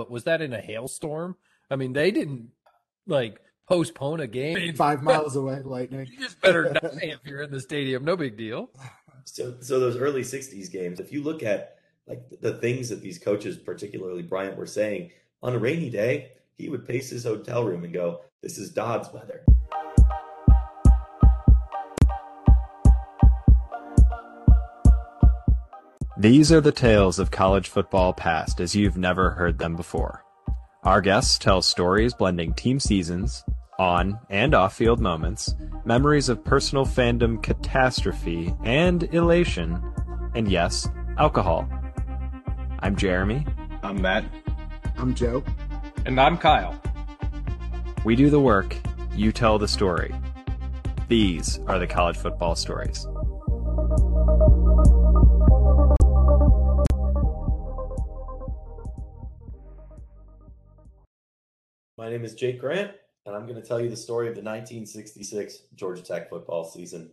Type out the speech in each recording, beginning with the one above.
But was that in a hailstorm? I mean, they didn't like postpone a game. Five miles away, lightning. You just better die if you're in the stadium. No big deal. So, so those early '60s games, if you look at like the things that these coaches, particularly Bryant, were saying on a rainy day, he would pace his hotel room and go, "This is Dodd's weather." These are the tales of college football past as you've never heard them before. Our guests tell stories blending team seasons, on and off field moments, memories of personal fandom catastrophe and elation, and yes, alcohol. I'm Jeremy. I'm Matt. I'm Joe. And I'm Kyle. We do the work, you tell the story. These are the college football stories. My name is Jake Grant, and I'm going to tell you the story of the 1966 Georgia Tech football season.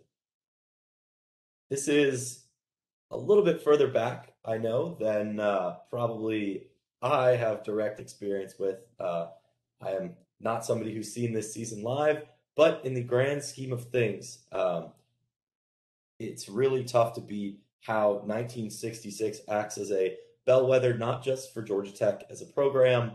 This is a little bit further back, I know, than uh, probably I have direct experience with. Uh, I am not somebody who's seen this season live, but in the grand scheme of things, um, it's really tough to beat how 1966 acts as a bellwether, not just for Georgia Tech as a program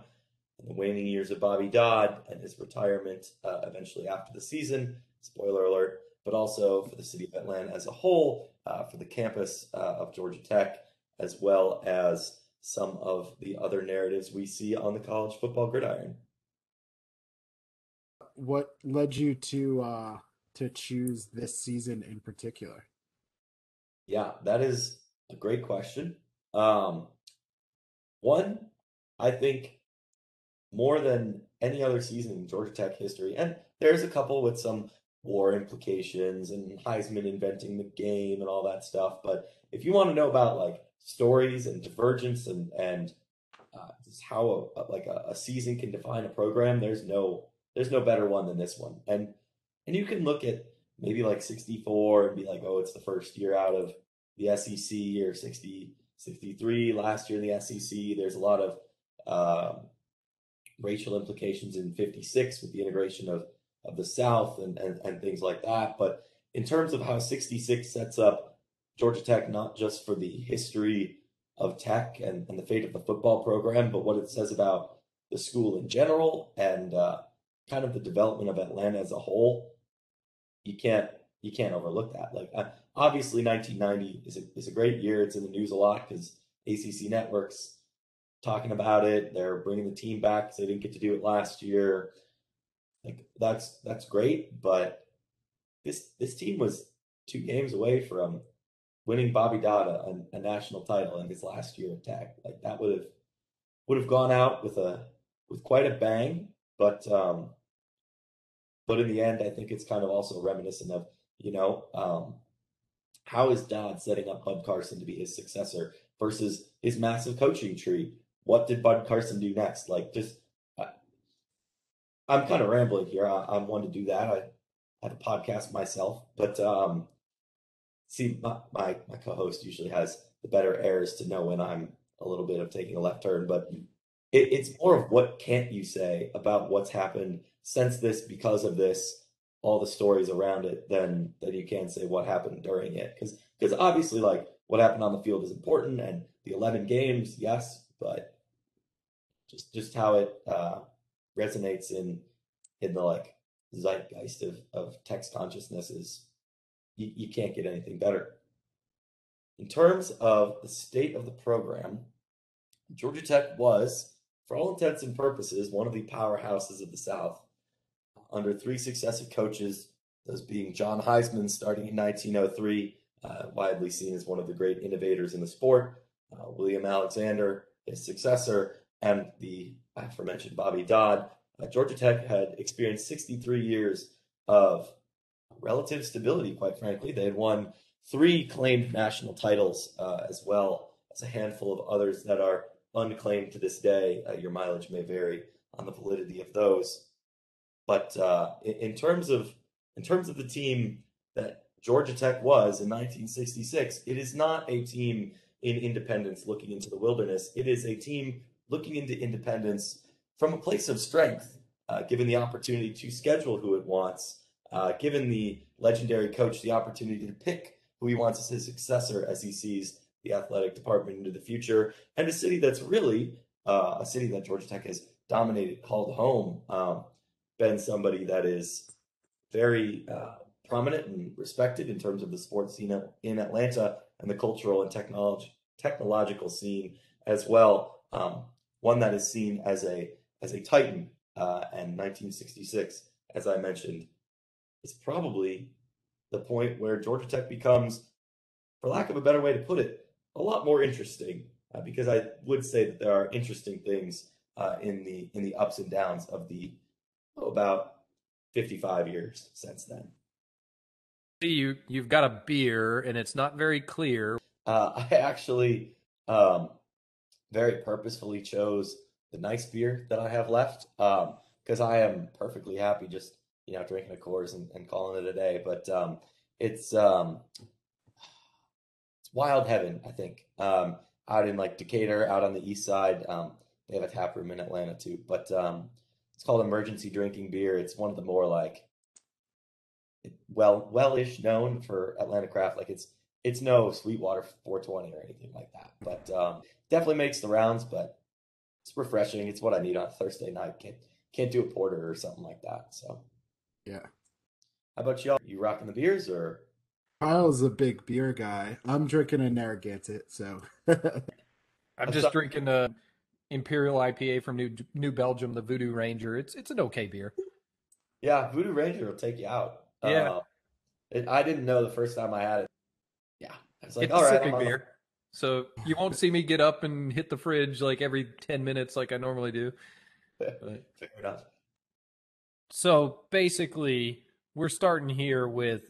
the waning years of Bobby Dodd and his retirement uh, eventually after the season. Spoiler alert, but also for the city of Atlanta as a whole, uh, for the campus uh, of Georgia Tech, as well as some of the other narratives we see on the college football gridiron. What led you to uh, to choose this season in particular? Yeah, that is a great question. Um, one, I think more than any other season in Georgia Tech history. And there's a couple with some war implications and Heisman inventing the game and all that stuff. But if you want to know about like stories and divergence and and uh, just how a, like a, a season can define a program, there's no there's no better one than this one. And and you can look at maybe like 64 and be like, oh, it's the first year out of the SEC or 60, 63 last year in the SEC. There's a lot of um, racial implications in 56 with the integration of, of the South and, and, and things like that. But in terms of how 66 sets up Georgia Tech, not just for the history of Tech and, and the fate of the football program, but what it says about the school in general and uh, kind of the development of Atlanta as a whole, you can't you can't overlook that. Like uh, obviously, 1990 is a is a great year. It's in the news a lot because ACC networks talking about it. They're bringing the team back because they didn't get to do it last year. Like that's that's great, but this this team was two games away from winning Bobby Dodd a, a national title in his last year of Tech. Like that would have would have gone out with a with quite a bang, but um, but in the end, I think it's kind of also reminiscent of you know um, how is Dodd setting up Bud Carson to be his successor versus his massive coaching tree what did Bud Carson do next? Like, just I, am kind of rambling here. I, am one to do that. I have a podcast myself, but um, see, my, my my co-host usually has the better airs to know when I'm a little bit of taking a left turn, but it, it's more of what can't you say about what's happened since this, because of this, all the stories around it, than than you can say what happened during it, because because obviously, like what happened on the field is important, and the 11 games, yes, but just just how it uh, resonates in in the like zeitgeist of of Tech's consciousness is you, you can't get anything better. In terms of the state of the program, Georgia Tech was, for all intents and purposes, one of the powerhouses of the South under three successive coaches, those being John Heisman starting in 1903, uh, widely seen as one of the great innovators in the sport, uh, William Alexander, his successor, and the aforementioned Bobby Dodd. Uh, Georgia Tech had experienced 63 years of relative stability, quite frankly. They had won three claimed national titles uh, as well as a handful of others that are unclaimed to this day. Uh, your mileage may vary on the validity of those. But uh, in, in, terms of in terms of the team that Georgia Tech was in 1966, it is not a team in independence looking into the wilderness. It is a team looking into independence from a place of strength, uh, given the opportunity to schedule who it wants, uh, given the legendary coach the opportunity to pick who he wants as his successor as he sees the athletic department into the future, and a city that's really uh, a city that Georgia Tech has dominated, called home, um, been somebody that is very uh, prominent and respected in terms of the sports scene in Atlanta and the cultural and technology technological scene as well. Um, one that is seen as a as a titan. Uh, and 1966, as I mentioned, is probably the point where Georgia Tech becomes, for lack of a better way to put it, a lot more interesting. Uh, because I would say that there are interesting things uh, in the in the ups and downs of the oh, about 55 years since then. You you've got a beer and it's not very clear. Uh, I actually um, very purposefully chose the nice beer that I have left because um, I am perfectly happy just you know drinking a Coors and, and calling it a day. But um, it's um, it's wild heaven, I think. Um, out in like Decatur, out on the east side, um, they have a tap room in Atlanta too. But um, it's called emergency drinking beer. It's one of the more like well well-ish known for Atlanta craft. Like it's it's no Sweetwater 420 or anything like that, but um, definitely makes the rounds. But it's refreshing. It's what I need on Thursday night. Can't can't do a porter or something like that. So yeah. How about y'all? You rocking the beers or? Kyle's a big beer guy. I'm drinking a Narragansett, so. I'm just drinking a Imperial IPA from New New Belgium, the Voodoo Ranger. It's it's an okay beer. Yeah, Voodoo Ranger will take you out. Yeah. Uh, it, I didn't know the first time I had it. Yeah, it's like it's all right, beer. So you won't see me get up and hit the fridge like every ten minutes like I normally do. But... Fair enough. So basically, we're starting here with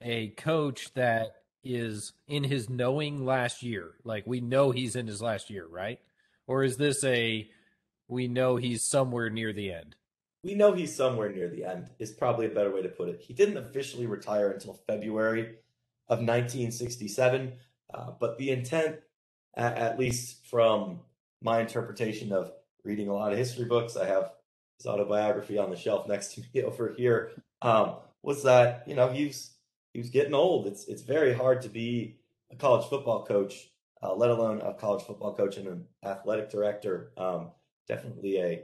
a coach that is in his knowing last year. Like we know he's in his last year, right? Or is this a we know he's somewhere near the end? We know he's somewhere near the end is probably a better way to put it. He didn't officially retire until February of 1967, uh, but the intent, at, at least from my interpretation of reading a lot of history books, I have his autobiography on the shelf next to me over here, um, was that you know he was he was getting old. It's it's very hard to be a college football coach, uh, let alone a college football coach and an athletic director. Um, definitely a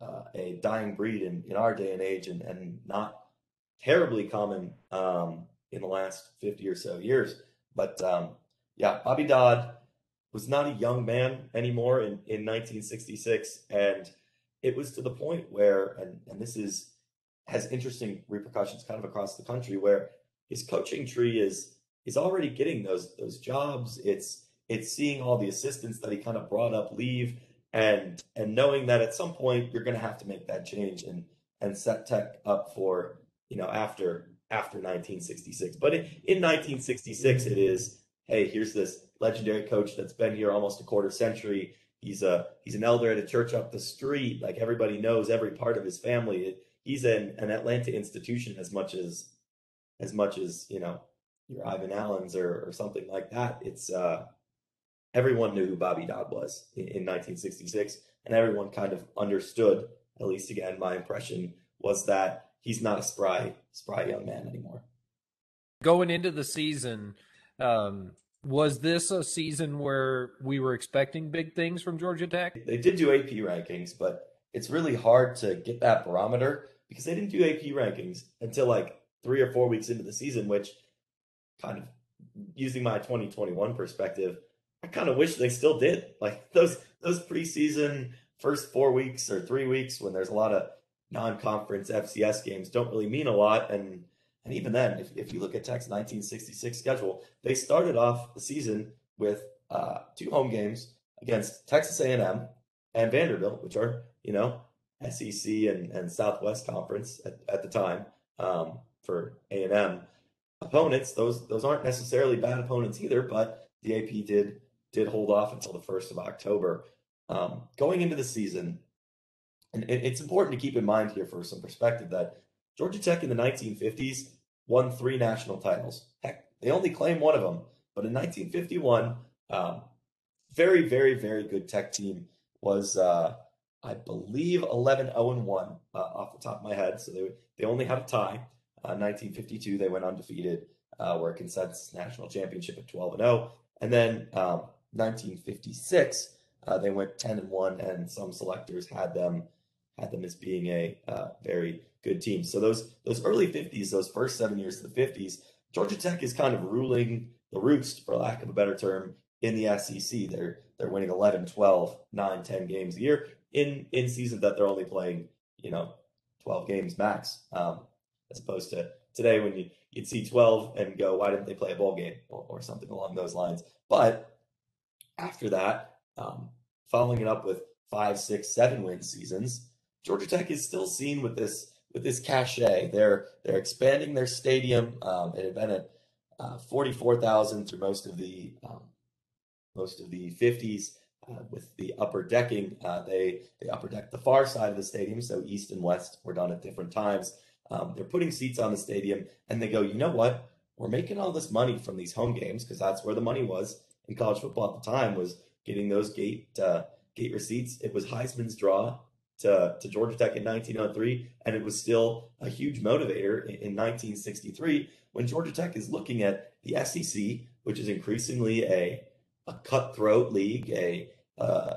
uh, a dying breed in, in our day and age, and and not terribly common um, in the last fifty or so years. But um, yeah, Bobby Dodd was not a young man anymore in, in 1966, and it was to the point where, and, and this is has interesting repercussions kind of across the country, where his coaching tree is is already getting those those jobs. It's it's seeing all the assistants that he kind of brought up leave, and and knowing that at some point you're going to have to make that change and and set Tech up for you know after after 1966. But in, in 1966, it is hey, here's this legendary coach that's been here almost a quarter century He's a he's an elder at a church up the street. Like everybody knows every part of his family. He's an, an Atlanta institution as much as as much as you know your Ivan Allen's or, or something like that. It's uh, everyone knew who Bobby Dodd was in, in 1966, and everyone kind of understood. At least again, my impression was that he's not a spry spry young man anymore. Going into the season, um, Was this a season where we were expecting big things from Georgia Tech? They did do AP rankings, but it's really hard to get that barometer because they didn't do AP rankings until like three or four weeks into the season, which kind of using my 2021 perspective, I kind of wish they still did. Like those those preseason first four weeks or three weeks when there's a lot of non-conference FCS games don't really mean a lot. And and even then, if, if you look at Tech's 1966 schedule, they started off the season with uh, two home games against Texas A&M and Vanderbilt, which are you know SEC and, and Southwest Conference at, at the time um, for A&M opponents. Those those aren't necessarily bad opponents either, but the AP did did hold off until the first of October. Um, going into the season, and it's important to keep in mind here for some perspective that Georgia Tech in the 1950s won three national titles. Heck, they only claim one of them, but in 1951, um, very, very, very good Tech team was, uh, I believe, 11 0 1 uh, off the top of my head. So they they only had a tie. Uh, 1952, they went undefeated, uh, were a consensus national championship at 12 and 0. And then um, 1956, uh, they went 10 and 1, and some selectors had them had them as being a uh, very good team. So those those early 50s, those first seven years of the 50s, Georgia Tech is kind of ruling the roost, for lack of a better term, in the SEC. They're they're winning 11, 12, 9, 10 games a year in in seasons that they're only playing, you know, 12 games max, um, as opposed to today when you, you'd see 12 and go, why didn't they play a bowl game or, or something along those lines? But after that, um, following it up with five, six, seven win seasons, Georgia Tech is still seen with this with this cachet. They're they're expanding their stadium. Um, it had been at uh, forty four thousand through most of the um, most of the fifties. Uh, with the upper decking, uh, they they upper deck the far side of the stadium, so east and west were done at different times. Um, they're putting seats on the stadium, and they go, you know what? We're making all this money from these home games because that's where the money was in college football at the time was getting those gate uh, gate receipts. It was Heisman's draw to, to Georgia Tech in 1903, and it was still a huge motivator in, in 1963 when Georgia Tech is looking at the SEC, which is increasingly a a cutthroat league. A uh,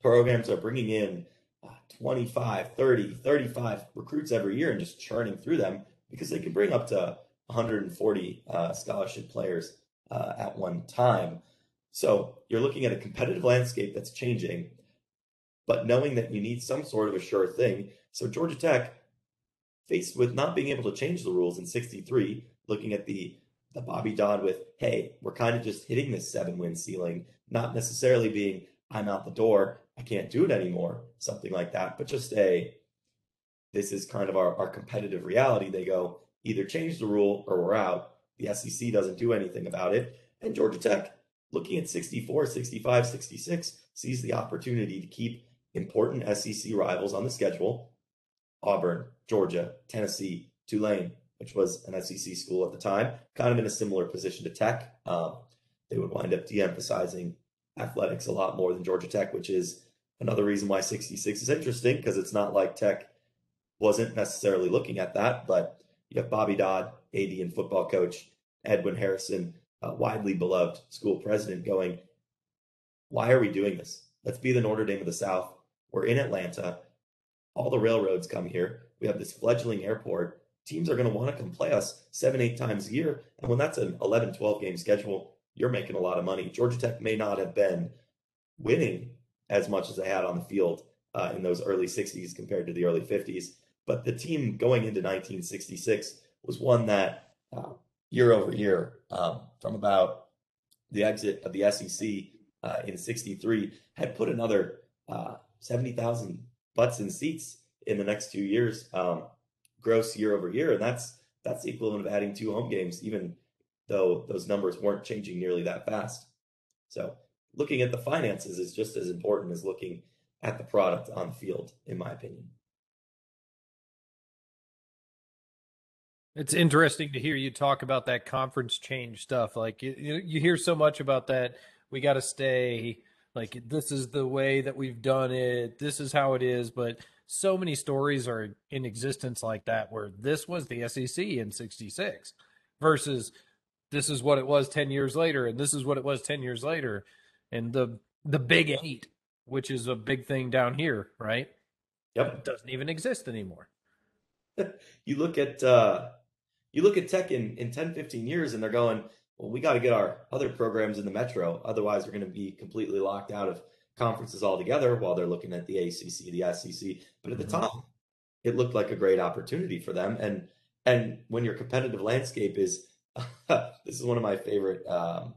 programs are bringing in uh, 25, 30, 35 recruits every year and just churning through them because they can bring up to 140 uh, scholarship players uh, at one time. So you're looking at a competitive landscape that's changing, but knowing that you need some sort of a sure thing. So Georgia Tech, faced with not being able to change the rules in 63, looking at the the Bobby Dodd with, hey, we're kind of just hitting this seven win ceiling, not necessarily being, I'm out the door, I can't do it anymore, something like that, but just a, this is kind of our, our competitive reality. They go, either change the rule or we're out. The SEC doesn't do anything about it. And Georgia Tech looking at 64, 65, 66, sees the opportunity to keep important SEC rivals on the schedule Auburn, Georgia, Tennessee, Tulane, which was an SEC school at the time, kind of in a similar position to Tech. Um, they would wind up de emphasizing athletics a lot more than Georgia Tech, which is another reason why 66 is interesting because it's not like Tech wasn't necessarily looking at that, but you have Bobby Dodd, AD and football coach, Edwin Harrison, uh, widely beloved school president going, why are we doing this? Let's be the Notre Dame of the South. We're in Atlanta. All the railroads come here. We have this fledgling airport. Teams are going to want to come play us seven, eight times a year. And when that's an 11, 12 game schedule, you're making a lot of money. Georgia Tech may not have been winning as much as they had on the field uh, in those early 60s compared to the early 50s. But the team going into 1966 was one that uh, year over year um, from about the exit of the SEC uh, in 63 had put another uh, 70,000 butts in seats in the next two years, um, gross year over year. And that's, that's the equivalent of adding two home games, even though those numbers weren't changing nearly that fast. So looking at the finances is just as important as looking at the product on the field, in my opinion. It's interesting to hear you talk about that conference change stuff. Like you, you hear so much about that. We got to stay. Like this is the way that we've done it. This is how it is. But so many stories are in existence like that, where this was the SEC in '66 versus this is what it was 10 years later and this is what it was 10 years later and the the big 8 which is a big thing down here right Yep. doesn't even exist anymore you look at uh, you look at tech in, in 10 15 years and they're going well we got to get our other programs in the metro otherwise we're going to be completely locked out of conferences altogether while they're looking at the acc the sec but at the Mhm. time it looked like a great opportunity for them. And and when your competitive landscape is this is one of my favorite um,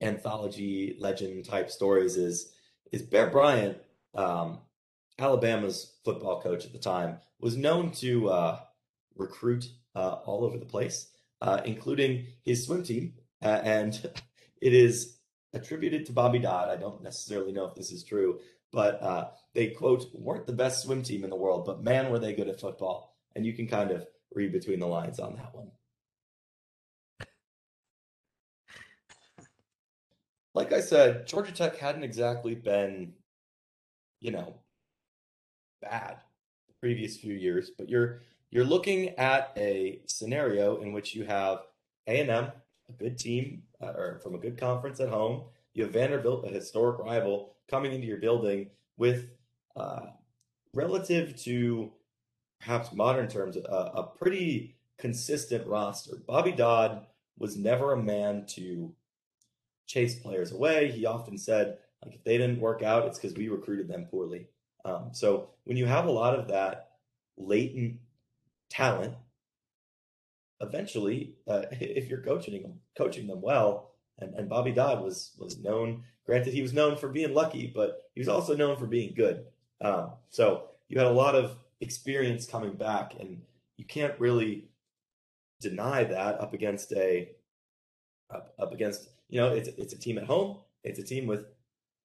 anthology legend type stories is is bear bryant um, Alabama's football coach at the time was known to uh, recruit uh, all over the place, uh, including his swim team. Uh, and it is attributed to Bobby Dodd. I don't necessarily know if this is true, but uh, they, quote, weren't the best swim team in the world, but man, were they good at football. And you can kind of read between the lines on that one. Like I said, Georgia Tech hadn't exactly been, you know, bad the previous few years, but you're you're looking at a scenario in which you have A&M, a good team, uh, or from a good conference at home. You have Vanderbilt, a historic rival, coming into your building with, uh, relative to perhaps modern terms, a, a pretty consistent roster. Bobby Dodd was never a man to chase players away. He often said, like, if they didn't work out, it's because we recruited them poorly. Um, so when you have a lot of that latent talent, eventually, uh, if you're coaching them, coaching them well, and, and Bobby Dodd was was known. Granted, he was known for being lucky, but he was also known for being good. Um, so you had a lot of experience coming back, and you can't really deny that up against a up, up against you know it's it's a team at home. It's a team with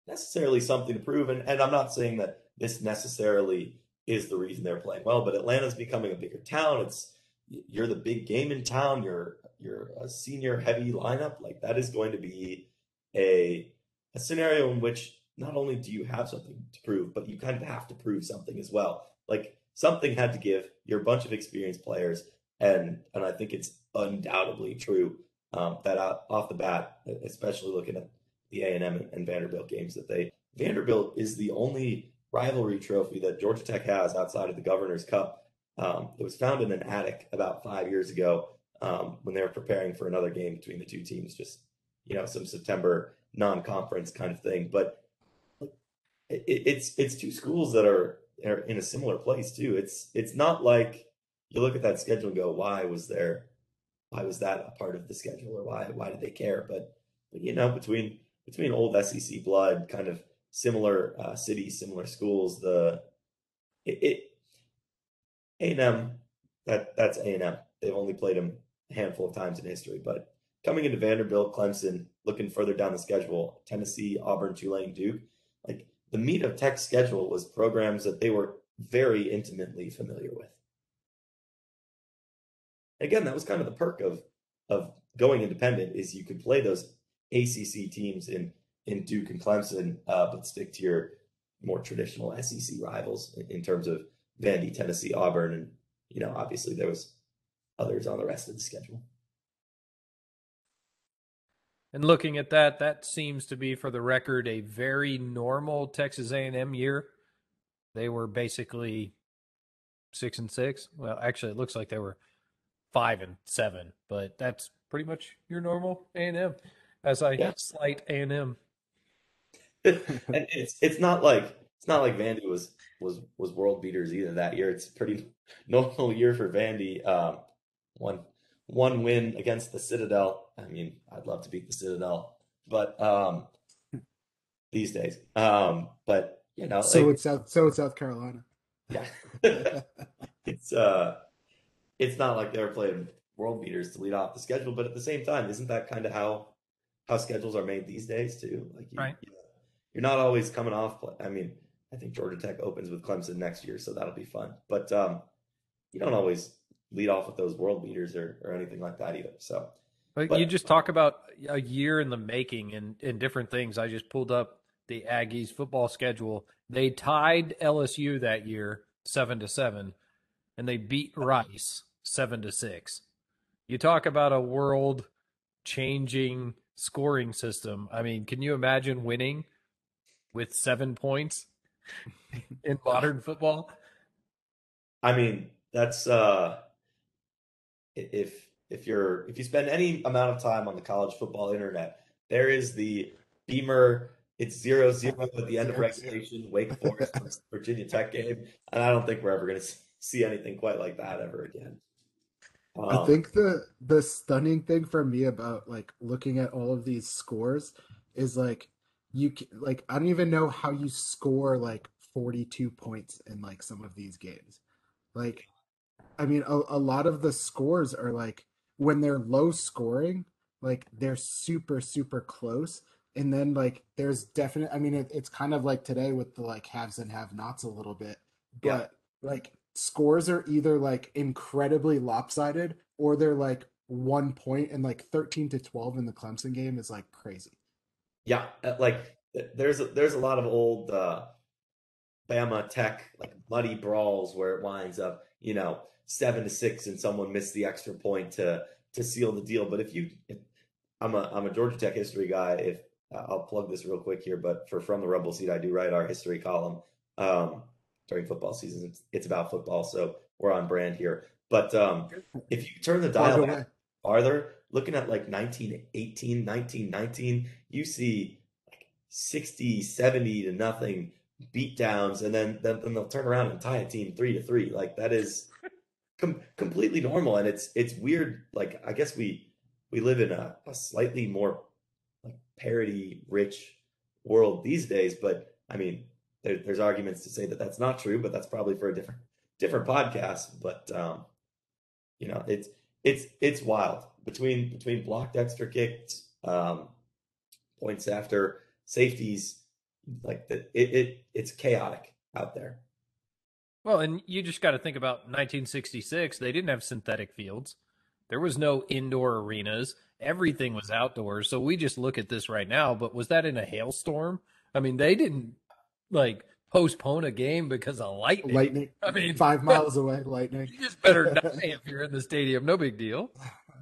necessarily something to prove, and, and I'm not saying that this necessarily is the reason they're playing well, but Atlanta's becoming a bigger town. It's you're the big game in town. You're you're a senior heavy lineup. Like that is going to be a a scenario in which not only do you have something to prove, but you kind of have to prove something as well. Like something had to give. You're a bunch of experienced players, and and I think it's undoubtedly true um, that out, off the bat, especially looking at the A and M and Vanderbilt games, that they Vanderbilt is the only rivalry trophy that Georgia Tech has outside of the Governor's Cup. Um, it was found in an attic about five years ago um, when they were preparing for another game between the two teams, just you know some September non-conference kind of thing. But it, it's it's two schools that are, are in a similar place too. It's it's not like you look at that schedule and go, why was there, why was that a part of the schedule, or why why did they care? But, but you know between between old SEC blood, kind of similar uh, cities, similar schools, the it, A and M that that's A and M. They've only played them a handful of times in history, but coming into Vanderbilt, Clemson, looking further down the schedule, Tennessee, Auburn, Tulane, Duke, like the meat of Tech's schedule was programs that they were very intimately familiar with. Again, that was kind of the perk of of going independent is you could play those ACC teams in in Duke and Clemson, uh, but stick to your more traditional SEC rivals in, in terms of Vandy, Tennessee, Auburn, and you know obviously there was others on the rest of the schedule. And looking at that, that seems to be, for the record, a very normal Texas A&M year. They were basically six and six. Well, actually, it looks like they were five and seven, but that's pretty much your normal A&M. As I Yeah. slight A&M. and it's it's not like it's not like Vandy was was was world beaters either that year. It's a pretty normal year for Vandy. Um, one one win against the Citadel. I mean, I'd love to beat the Citadel, but um, these days. Um, but you know, So like, it's South. So it's South Carolina. yeah, it's uh, it's not like they were playing world beaters to lead off the schedule, but at the same time, isn't that kind of how how schedules are made these days too? Like, you, Right. you know, you're not always coming off. Play. I mean, I think Georgia Tech opens with Clemson next year, so that'll be fun. But um, you don't always lead off with those world beaters or or anything like that either. So But, But- you just talk about a year in the making and, and different things. I just pulled up the Aggies football schedule. They tied LSU that year seven to seven, and they beat Rice seven to six. You talk about a world changing scoring system. I mean, can you imagine winning with seven points in modern football? I mean, that's uh if if you're if you spend any amount of time on the college football internet, there is the Beamer it's zero zero at the end of regulation, Wake Forest Virginia Tech game, and I don't think we're ever going to see anything quite like that ever again. Um, I think the the stunning thing for me about like looking at all of these scores is like you like I don't even know how you score like 42 points in like some of these games. Like I mean a, a lot of the scores are like when they're low scoring, like they're super super close and then like there's definite i mean it, it's kind of like today with the like haves and have nots a little bit but yeah. like scores are either like incredibly lopsided or they're like one point and like 13 to 12 in the clemson game is like crazy yeah uh, like there's a, there's a lot of old uh bama tech like muddy brawls where it winds up you know seven to six and someone missed the extra point to to seal the deal but if you if, i'm a i'm a georgia tech history guy if uh, I'll plug this real quick here, but for From the Rumble Seat, I do write our history column um, during football season. It's, it's, about football, so we're on brand here. But um, if you turn the dial farther, looking at like 1918, 1919, you see like 60, 70 to nothing beat downs, and then, then, then they'll turn around and tie a team three to three. Like that is com- completely normal, and it's it's weird. Like I guess we we live in a, a slightly more like parity rich world these days. But I mean, there, there's arguments to say that that's not true, but that's probably for a different different podcast. But um, you know, it's it's it's wild between between blocked extra kicks, um, points after safeties. Like the, it, it it's chaotic out there. Well, and you just got to think about 1966. They didn't have synthetic fields. There was no indoor arenas everything was outdoors. So we just look at this right now, but was that in a hailstorm? I mean, they didn't like postpone a game because of lightning. Lightning. I mean, five miles away, lightning. You just better die if you're in the stadium. No big deal.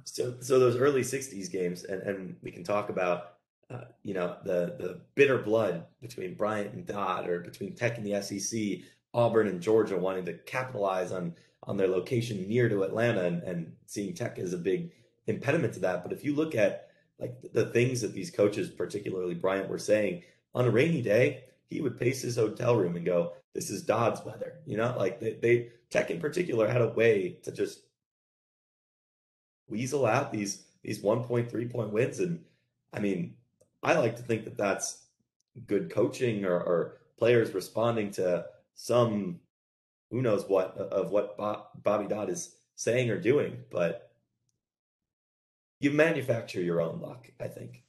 So, so those early '60s games, and, and we can talk about, uh, you know, the the bitter blood between Bryant and Dodd, or between Tech and the SEC, Auburn and Georgia wanting to capitalize on on their location near to Atlanta, and, and seeing Tech as a big impediment to that. But if you look at like the things that these coaches, particularly Bryant, were saying on a rainy day, he would pace his hotel room and go, "This is Dodd's weather." You know, like they, they Tech in particular had a way to just weasel out these these 1.3 point wins, and I mean, I like to think that that's good coaching or, or players responding to some who knows what of what Bobby Dodd is saying or doing, but you manufacture your own luck, I think.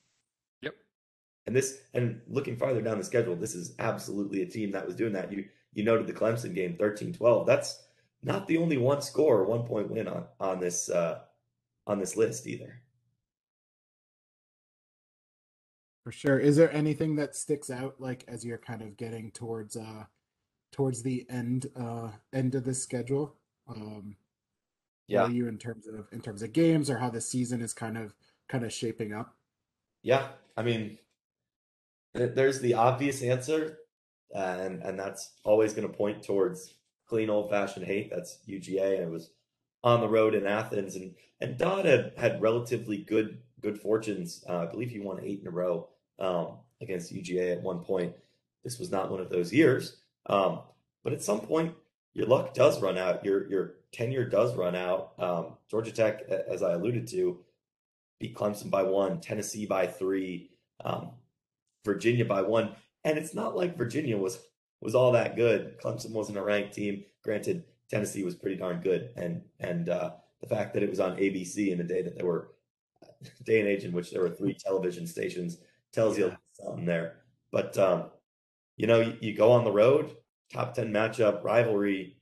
And this and looking farther down the schedule, this is absolutely a team that was doing that. You you noted the Clemson game 13-12. That's not the only one score, one point win on on this uh on this list either. For sure. Is there anything that sticks out like as you're kind of getting towards uh towards the end uh end of the schedule? Um yeah. you in terms of in terms of games or how the season is kind of kind of shaping up? Yeah, I mean, there's the obvious answer, and and that's always going to point towards clean old fashioned hate. That's UGA, and it was on the road in Athens, and and Dodd had had relatively good good fortunes. Uh, I believe he won eight in a row um, against UGA at one point. This was not one of those years, um, but at some point your luck does run out. Your your tenure does run out. Um, Georgia Tech, as I alluded to, beat Clemson by one, Tennessee by three, um, Virginia by one, and it's not like Virginia was was all that good. Clemson wasn't a ranked team. Granted, Tennessee was pretty darn good, and and uh, the fact that it was on ABC in a day that there were day and age in which there were three television stations tells you something there. But um, you know, you, you go on the road, top ten matchup rivalry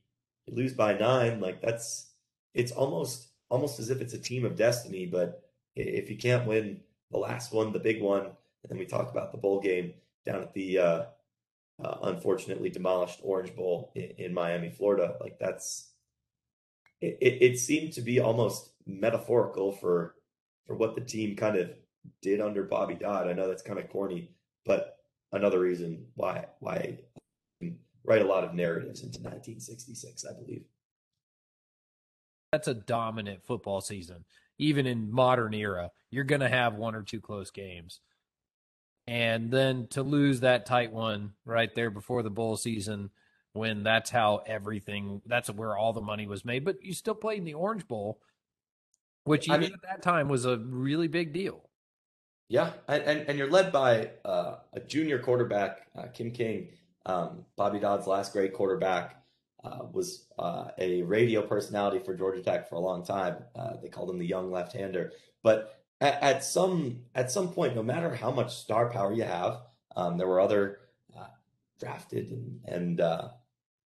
you lose by nine, like that's it's almost almost as if it's a team of destiny. But if you can't win the last one, the big one, and then we talk about the bowl game down at the uh, uh, unfortunately demolished Orange Bowl in, in, Miami, Florida, like that's it, it, it seemed to be almost metaphorical for for what the team kind of did under Bobby Dodd. I know that's kind of corny, but another reason why why write a lot of narratives into 1966, I believe. That's a dominant football season. Even in modern era, you're going to have one or two close games. And then to lose that tight one right there before the bowl season when that's how everything that's where all the money was made, but you still played in the Orange Bowl, which even I mean, at that time was a really big deal. Yeah, and and, and you're led by uh, a junior quarterback, uh, Kim King, um, Bobby Dodd's last great quarterback. Uh, was uh, a radio personality for Georgia Tech for a long time. Uh, they called him the young left-hander. But at, at, some at some point, no matter how much star power you have, um, there were other uh, drafted and, and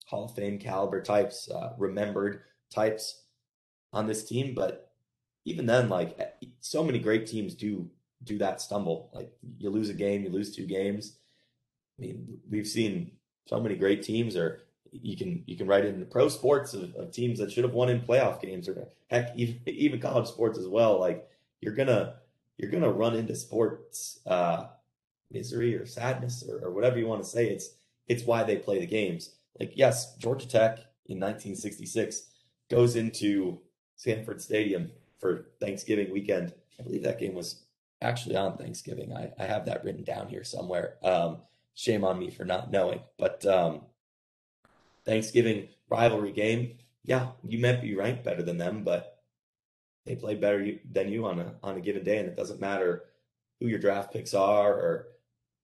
Hall of Fame caliber types, remembered types on this team. But even then, like so many great teams do do that stumble. Like you lose a game, you lose two games. I mean, we've seen so many great teams, or you can you can write in the pro sports of, of, teams that should have won in playoff games, or heck, even even college sports as well. Like you're gonna you're gonna run into sports uh, misery or sadness or, or whatever you want to say. It's it's why they play the games. Like yes, Georgia Tech in 1966 goes into Sanford Stadium for Thanksgiving weekend. I believe that game was actually on Thanksgiving. I, I have that written down here somewhere. Um, shame on me for not knowing. But um, Thanksgiving rivalry game, yeah, you might be ranked better than them, but they play better than you on a on a given day, and it doesn't matter who your draft picks are or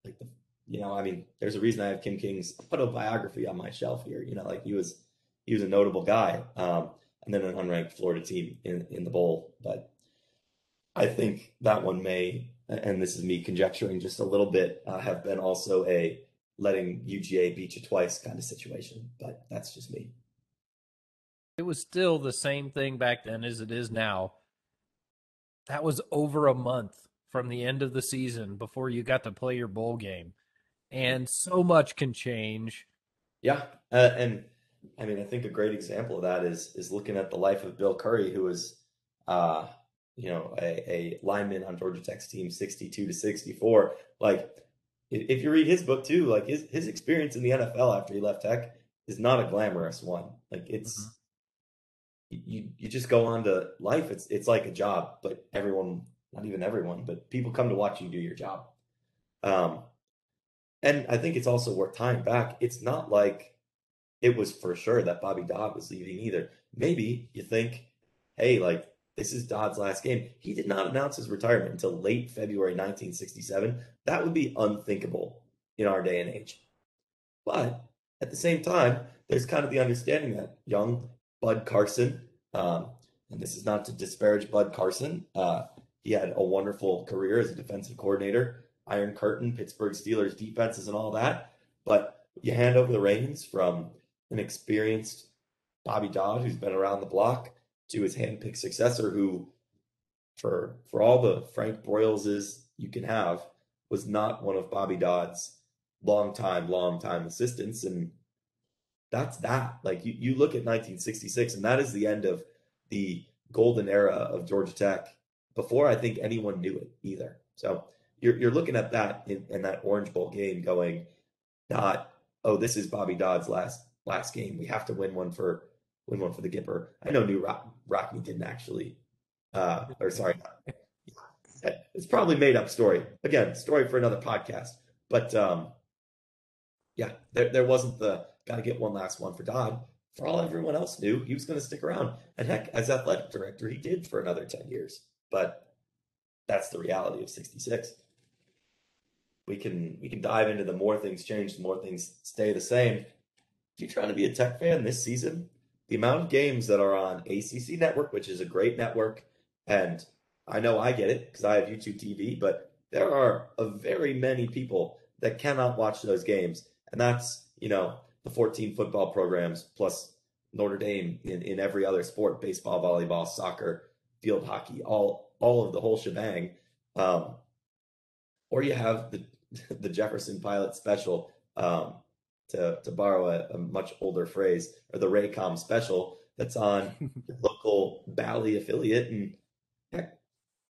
like the you know, I mean, there's a reason I have Kim King's autobiography on my shelf here. You know, like he was he was a notable guy, um, and then an unranked Florida team in in the bowl, but I think that one may, and this is me conjecturing just a little bit, uh, have been also a letting UGA beat you twice kind of situation. But that's just me. It was still the same thing back then as it is now. That was over a month from the end of the season before you got to play your bowl game. And so much can change. Yeah. Uh, and I mean, I think a great example of that is is looking at the life of Bill Curry, who was uh, you know, a, a lineman on Georgia Tech's team 62 to 64. Like, if you read his book too, like his, his experience in the NFL after he left Tech is not a glamorous one. Like it's mm-hmm. You you just go on to life. It's it's like a job, but everyone, not even everyone, but people come to watch you do your job. Um, and I think it's also worth tying back. It's not like it was for sure that Bobby Dodd was leaving either. Maybe you think, hey, like this is Dodd's last game. He did not announce his retirement until late February 1967. That would be unthinkable in our day and age. But at the same time, there's kind of the understanding that young Bud Carson, um, and this is not to disparage Bud Carson, uh, he had a wonderful career as a defensive coordinator, Iron Curtain, Pittsburgh Steelers defenses, and all that. But you hand over the reins from an experienced Bobby Dodd, who's been around the block, to his handpicked successor, who, for for all the Frank Broyleses you can have, was not one of Bobby Dodd's long time, long time assistants, and that's that. Like you, you look at 1966, and that is the end of the golden era of Georgia Tech. Before I think anyone knew it either. So you're you're looking at that in, in that Orange Bowl game, going, not oh, this is Bobby Dodd's last last game. We have to win one for win one for the Gipper. I know Knute Rock, Rockne didn't actually, uh, or sorry, it's probably made up story. Again, story for another podcast. But um, yeah, there, there wasn't the got to get one last one for Dodd. For all everyone else knew, he was going to stick around. And heck, as athletic director, he did for another 10 years. But that's the reality of 66. We can we can dive into the more things change, the more things stay the same. If you're trying to be a tech fan this season, the amount of games that are on ACC Network, which is a great network, and I know I get it because I have YouTube TV, but there are a very many people that cannot watch those games, and that's you know the 14 football programs plus Notre Dame in, in every other sport: baseball, volleyball, soccer, field hockey, all all of the whole shebang. Um, or you have the the Jefferson Pilot Special, um, to, to borrow a, a, much older phrase, or the Raycom special that's on your local Bally affiliate, and heck,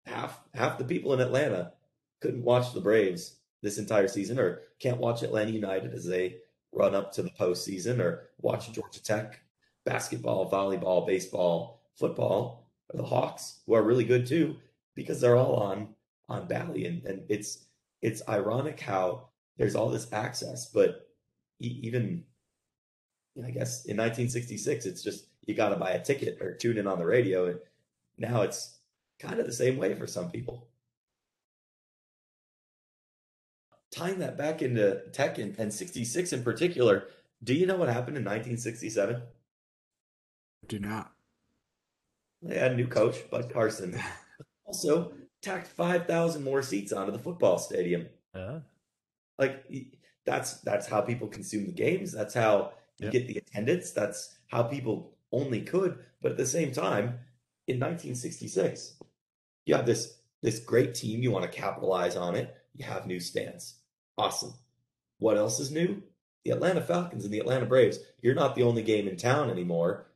half half the people in Atlanta couldn't watch the Braves this entire season, or can't watch Atlanta United as they run up to the postseason, or watch Georgia Tech basketball, volleyball, baseball, football, or the Hawks, who are really good too, because they're all on on Bally, and, and it's it's ironic how there's all this access, but even I guess in 1966, it's just you got to buy a ticket or tune in on the radio, and now it's kind of the same way for some people. Tying that back into tech and, and 66 in particular, do you know what happened in 1967? Do not. They had a new coach, Bud Carson. also, tacked 5,000 more seats onto the football stadium. Uh. Like that's that's how people consume the games. That's how you yep. get the attendance. That's how people only could. But at the same time, in 1966, you have this this great team. You want to capitalize on it. You have new stands. Awesome. What else is new? The Atlanta Falcons and the Atlanta Braves. You're not the only game in town anymore.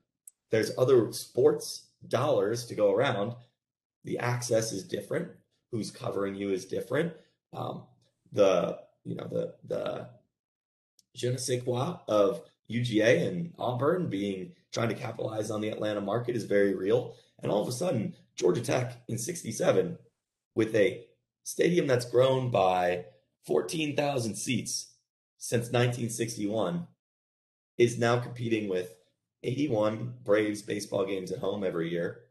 There's other sports dollars to go around. The access is different. Who's covering you is different. Um, the you know the the je ne sais quoi of UGA and Auburn being trying to capitalize on the Atlanta market is very real. And all of a sudden, Georgia Tech in 67 with a stadium that's grown by 14,000 seats since 1961 is now competing with 81 Braves baseball games at home every year,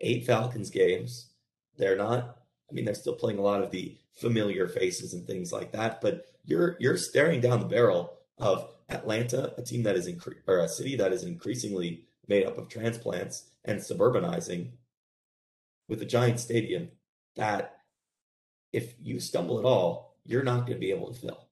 eight Falcons games. They're not, I mean, they're still playing a lot of the familiar faces and things like that, but you're you're staring down the barrel of Atlanta, a team that is incre- or a city that is increasingly made up of transplants and suburbanizing with a giant stadium that if you stumble at all, you're not going to be able to fill.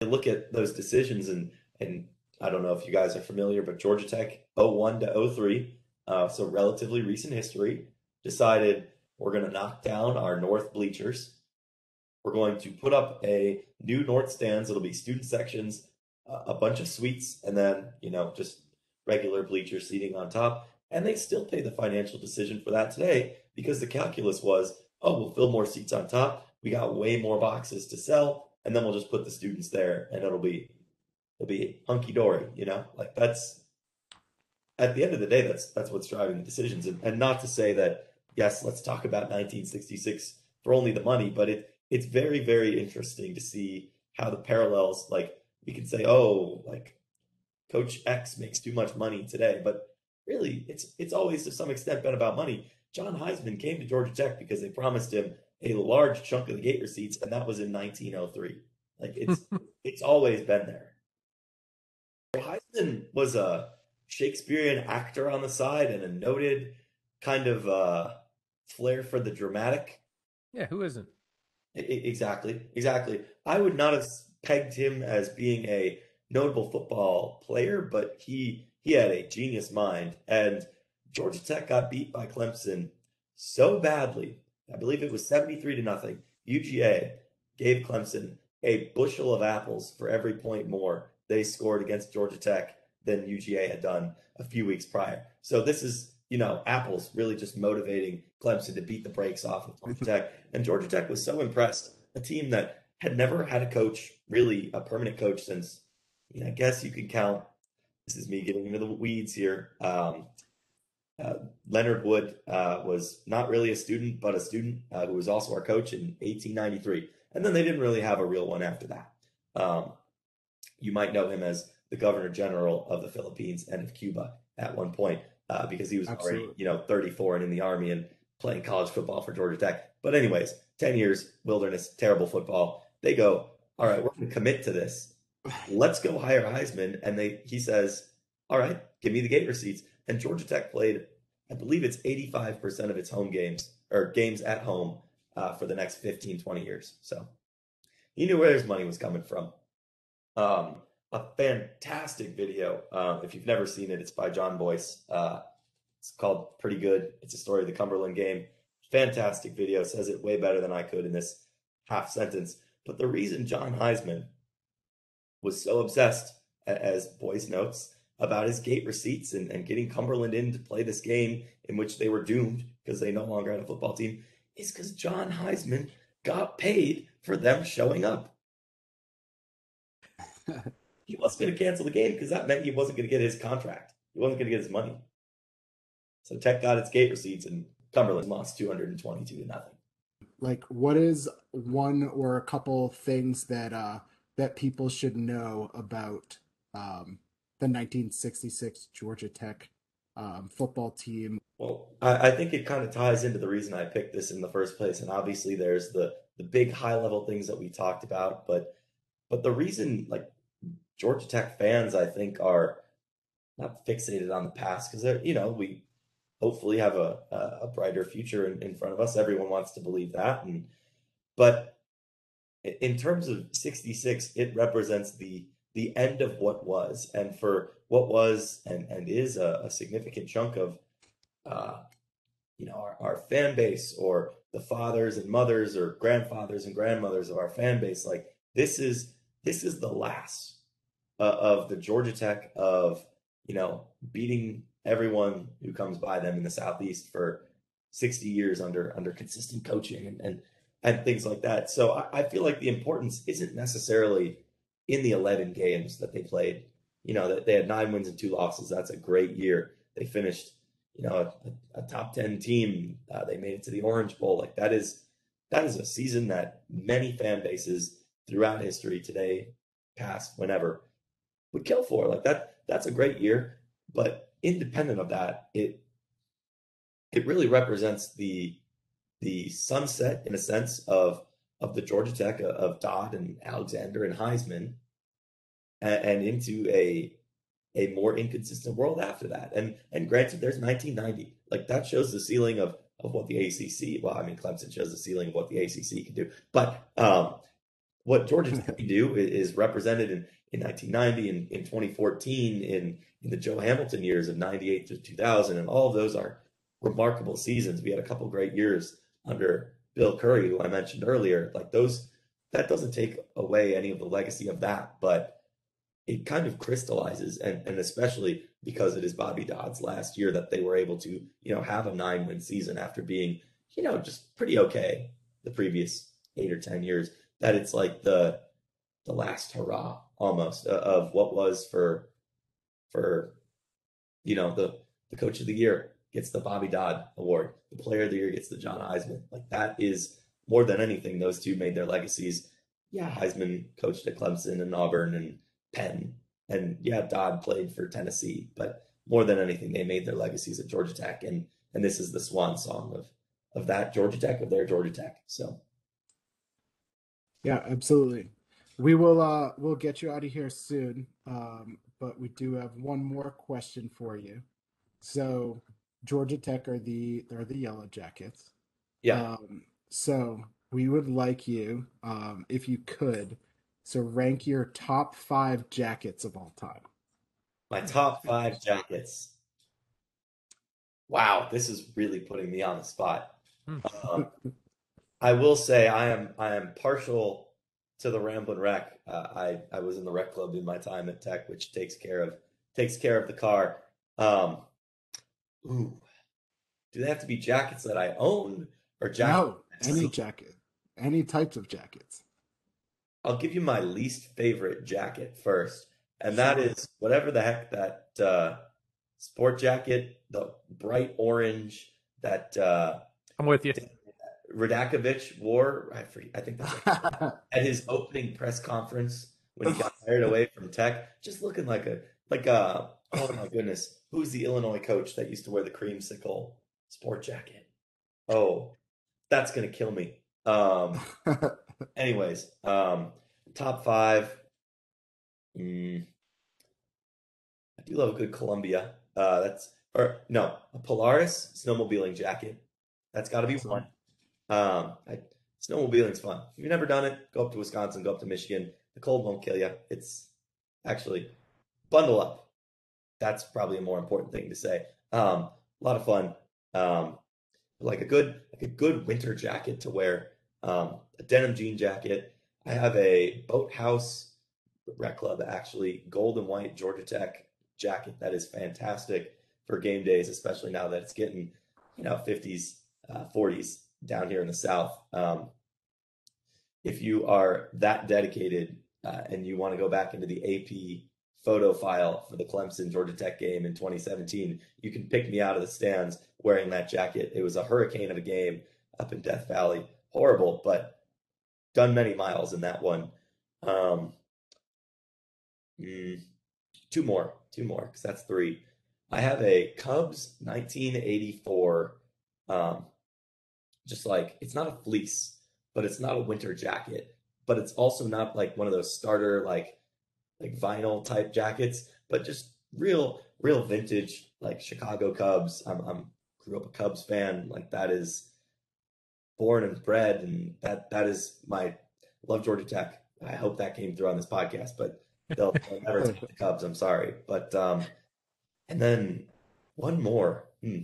Look at those decisions and and I don't know if you guys are familiar, but Georgia Tech 01 to 03, uh, so relatively recent history, decided we're going to knock down our north bleachers. We're going to put up a new north stands. It'll be student sections, a bunch of suites, and then, you know, just regular bleacher seating on top. And they still pay the financial decision for that today because the calculus was, oh, we'll fill more seats on top. We got way more boxes to sell, and then we'll just put the students there, and it'll be it'll be hunky dory. You know, like that's at the end of the day, that's that's what's driving the decisions. And, and not to say that yes, let's talk about 1966 for only the money, but it it's very very interesting to see how the parallels like we can say oh like coach X makes too much money today, but really it's it's always to some extent been about money. John Heisman came to Georgia Tech because they promised him a large chunk of the gate receipts, and that was in 1903. Like it's it's always been there. Heisman was a Shakespearean actor on the side and a noted kind of uh, flair for the dramatic. Yeah, who isn't? I- exactly, exactly. I would not have pegged him as being a notable football player, but he he had a genius mind. And Georgia Tech got beat by Clemson so badly. I believe it was 73 to nothing. UGA gave Clemson a bushel of apples for every point more they scored against Georgia Tech than UGA had done a few weeks prior. So this is you know, Apple's really just motivating Clemson to beat the brakes off of Georgia Tech. And Georgia Tech was so impressed, a team that had never had a coach, really a permanent coach since, you know, I guess you could count. This is me getting into the weeds here. Um, uh, Leonard Wood uh, was not really a student, but a student uh, who was also our coach in 1893. And then they didn't really have a real one after that. Um, you might know him as the governor general of the Philippines and of Cuba at one point uh, because he was Absolutely. already, you know, 34 and in the army and playing college football for Georgia Tech. But anyways, 10 years wilderness, terrible football. They go, all right, we're going to commit to this. Let's go hire Heisman. And they, he says, all right, give me the gate receipts. And Georgia Tech played, I believe it's 85% of its home games or games at home uh, for the next 15, 20 years. So he knew where his money was coming from. Um, a fantastic video. Um, if you've never seen it, it's by Jon Bois. Uh, it's called Pretty Good. It's a story of the Cumberland game. Fantastic video. Says it way better than I could in this half sentence. But the reason John Heisman was so obsessed, as Bois notes, about his gate receipts and, and getting Cumberland in to play this game in which they were doomed because they no longer had a football team is because John Heisman got paid for them showing up. he wasn't going to cancel the game because that meant he wasn't going to get his contract. He wasn't going to get his money. So Tech got its gate receipts and Cumberland lost 222 to nothing. Like, what is one or a couple things that uh, that people should know about um, the 1966 Georgia Tech um, football team? Well, I, I think it kind of ties into the reason I picked this in the first place, and obviously there's the the big high level things that we talked about, but but the reason like Georgia Tech fans, I think, are not fixated on the past because they're you know we hopefully have a a brighter future in, in front of us. Everyone wants to believe that, and but in terms of 66, it represents the the end of what was, and for what was and and is a, a significant chunk of, uh, you know, our, our fan base or the fathers and mothers or grandfathers and grandmothers of our fan base. Like this is this is the last uh, of the Georgia Tech of you know beating everyone who comes by them in the southeast for 60 years under under consistent coaching and and, and things like that. So I, I feel like the importance isn't necessarily in the 11 games that they played. You know, that they had nine wins and two losses. That's a great year. They finished, you know, a, a top 10 team. Uh, they made it to the Orange Bowl. Like that is that is a season that many fan bases throughout history today, past, whenever, would kill for. Like that, that's a great year. But independent of that, it it really represents the the sunset in a sense of of the Georgia Tech uh, of Dodd and Alexander and Heisman, and, and into a a more inconsistent world after that. And and granted, there's 1990, like that shows the ceiling of of what the ACC. Well, I mean, Clemson shows the ceiling of what the ACC can do, but um, what Georgia Tech can do is represented in in 1990 and in 2014 in in the Joe Hamilton years of 98 to 2000, and all of those are remarkable seasons. We had a couple great years under Bill Curry, who I mentioned earlier, like those, that doesn't take away any of the legacy of that, but it kind of crystallizes, and, and especially because it is Bobby Dodd's last year that they were able to, you know, have a nine win season after being, you know, just pretty okay the previous eight or 10 years, that it's like the, the last hurrah almost uh, of what was for, for, you know, the, the coach of the year gets the Bobby Dodd Award. The Player of the Year gets the John Heisman. Like that is more than anything, those two made their legacies. Yeah, Heisman coached at Clemson and Auburn and Penn, and yeah, Dodd played for Tennessee. But more than anything, they made their legacies at Georgia Tech, and and this is the swan song of of that Georgia Tech of their Georgia Tech. So, yeah, absolutely. We will uh we'll get you out of here soon. Um, but we do have one more question for you. So Georgia Tech are the they're the Yellow Jackets. Yeah. Um, so we would like you, um, if you could, so rank your top five jackets of all time. My top five jackets. Wow, this is really putting me on the spot. Hmm. Um, I will say I am I am partial to the Ramblin' Wreck. Uh, I I was in the Wreck club in my time at Tech, which takes care of takes care of the car. Um, Ooh. Do they have to be jackets that I own or jackets? No, any jacket. Any types of jackets. I'll give you my least favorite jacket first. And that is whatever the heck that uh, sport jacket, the bright orange that uh, I'm with you. Radakovich wore. I, forget, I think that's at his opening press conference when he got hired away from Tech, just looking like a like a oh my goodness, who's the Illinois coach that used to wear the creamsicle sport jacket? Oh, that's gonna kill me. Um, anyways, um, top five. Mm, I do love a good Columbia. Uh, that's or no, a Polaris snowmobiling jacket. That's got to be one. Um, I, snowmobiling's fun. If you've never done it, go up to Wisconsin, go up to Michigan. The cold won't kill you. It's actually bundle up that's probably a more important thing to say. Um, a lot of fun. Um, like a good like a good winter jacket to wear. Um, a denim jean jacket. I have a boathouse Wreck Club actually gold and white Georgia Tech jacket that is fantastic for game days, especially now that it's getting you know 50s, uh, 40s down here in the South. Um, if you are that dedicated uh, and you want to go back into the AP photo file for the Clemson Georgia Tech game in 2017, you can pick me out of the stands wearing that jacket. It was a hurricane of a game up in Death Valley. Horrible, but done many miles in that one. Um, mm, two more, two more, because that's three. I have a Cubs 1984. Um, just like it's not a fleece, but it's not a winter jacket, but it's also not like one of those starter like like vinyl type jackets, but just real real vintage like Chicago Cubs. I'm I'm grew up a Cubs fan. Like that is born and bred, and that that is my love Georgia Tech. I hope that came through on this podcast, but they'll, they'll never take the Cubs. I'm sorry, but um, and then one more. Hmm.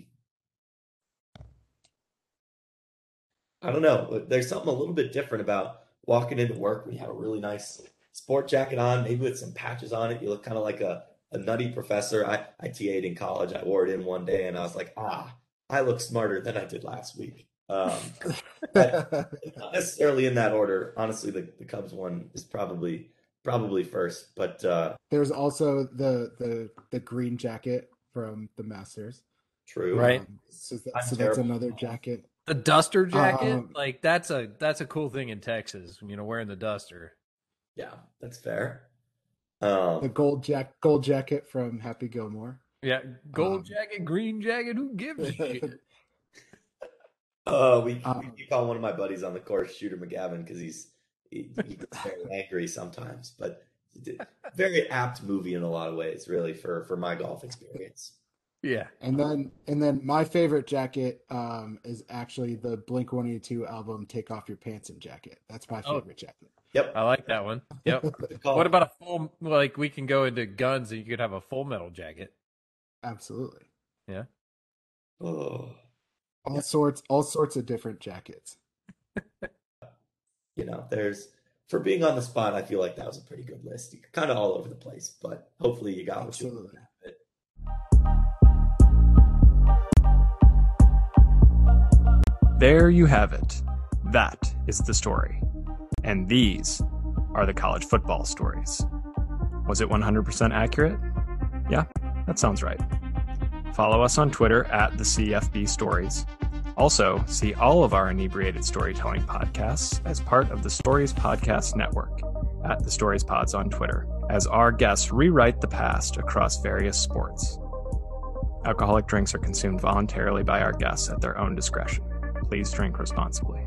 I don't know. There's something a little bit different about walking into work when you have a really nice sport jacket on, maybe with some patches on it. You look kind of like a, a nutty professor. I, I TA'd in college. I wore it in one day and I was like, ah, I look smarter than I did last week. Um, not necessarily in that order. Honestly, the, the Cubs one is probably probably first. But uh, there's also the the the green jacket from the Masters. True, right? Um, so, that, so that's another jacket. The duster jacket, Um, like that's a that's a cool thing in Texas. You know, wearing the duster. Yeah, that's fair. The Um, gold jack gold jacket from Happy Gilmore. Yeah, gold Um, jacket, green jacket. Who gives a shit? uh, we, we Um, keep calling one of my buddies on the course Shooter McGavin because he's he, he gets very angry sometimes, but very apt movie in a lot of ways, really for for my golf experience. Yeah. And then and then my favorite jacket um is actually the Blink 182 album Take Off Your Pants and Jacket. That's my Oh. favorite jacket. Yep. I like that one. Yep. What about a full? Like we can go into guns, and you could have a full metal jacket. Absolutely. Yeah. Oh, All sorts all sorts of different jackets. you know, there's for being on the spot. I feel like that was a pretty good list. Kind of all over the place, but hopefully you got what you Absolutely. wanted. There you have it. That is the story. And these are the college football stories. Was it 100% accurate? Yeah, that sounds right. Follow us on Twitter at the CFB Stories. Also, see all of our inebriated storytelling podcasts as part of the Stories Podcast Network at the Stories Pods on Twitter, as our guests rewrite the past across various sports. Alcoholic drinks are consumed voluntarily by our guests at their own discretion. Please drink responsibly.